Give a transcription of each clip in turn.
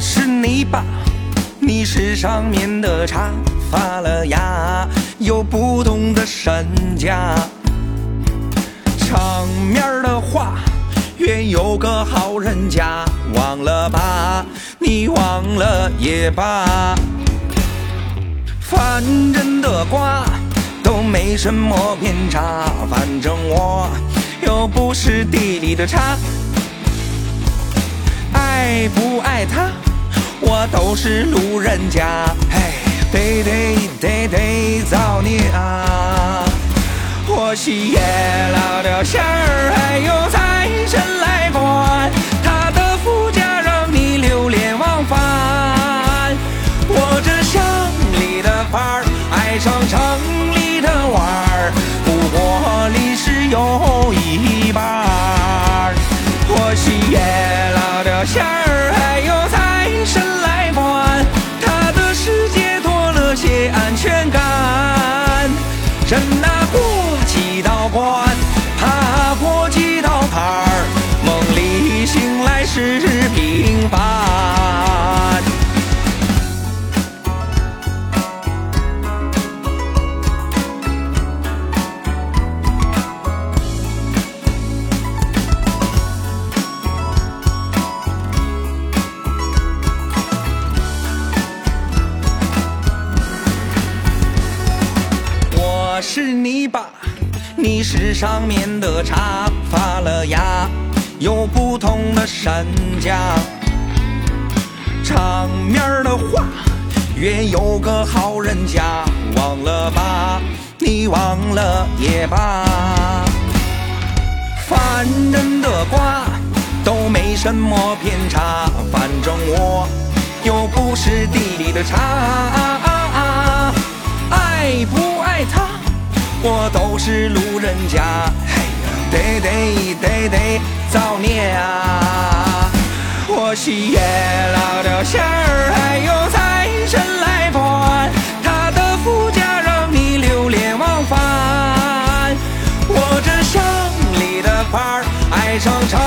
是泥巴，你是上面的茶，发了芽，有不同的身价。场面的话，愿有个好人家，忘了吧，你忘了也罢。凡人的瓜都没什么偏差，反正我又不是地里的茶。爱不爱他，都是路人甲。嘿，得得得得造孽啊！我喜爷老掉馅儿，还有财神来管，他的福家让你流连忘返。我这乡里的范儿，爱上城里的玩儿，不过历史有一半儿。我喜爷老掉馅儿，是泥巴，你是上面的茶，发了芽，有不同的身价。场面的话，愿有个好人家，忘了吧，你忘了也罢。凡人的瓜都没什么偏差，反正我又不是地里的茶。爱不爱他，我都是路人甲。嘿，得得得得造孽啊！我喜爷老掉馅儿，还有财神来管，他的福家让你流连忘返。我这乡里的范儿，爱上城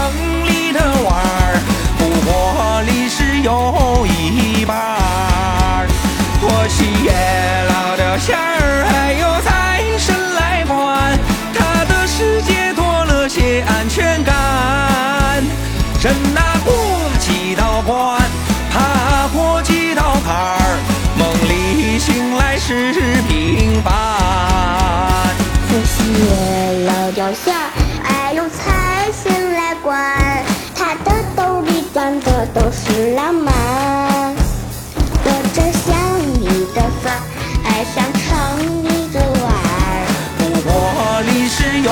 里的玩儿，不过历史有是平凡。我喜爷老掉馅儿，还有财神来管，他的兜里装的都是浪漫。我这乡里的范儿，爱上城里的玩儿。不过历史有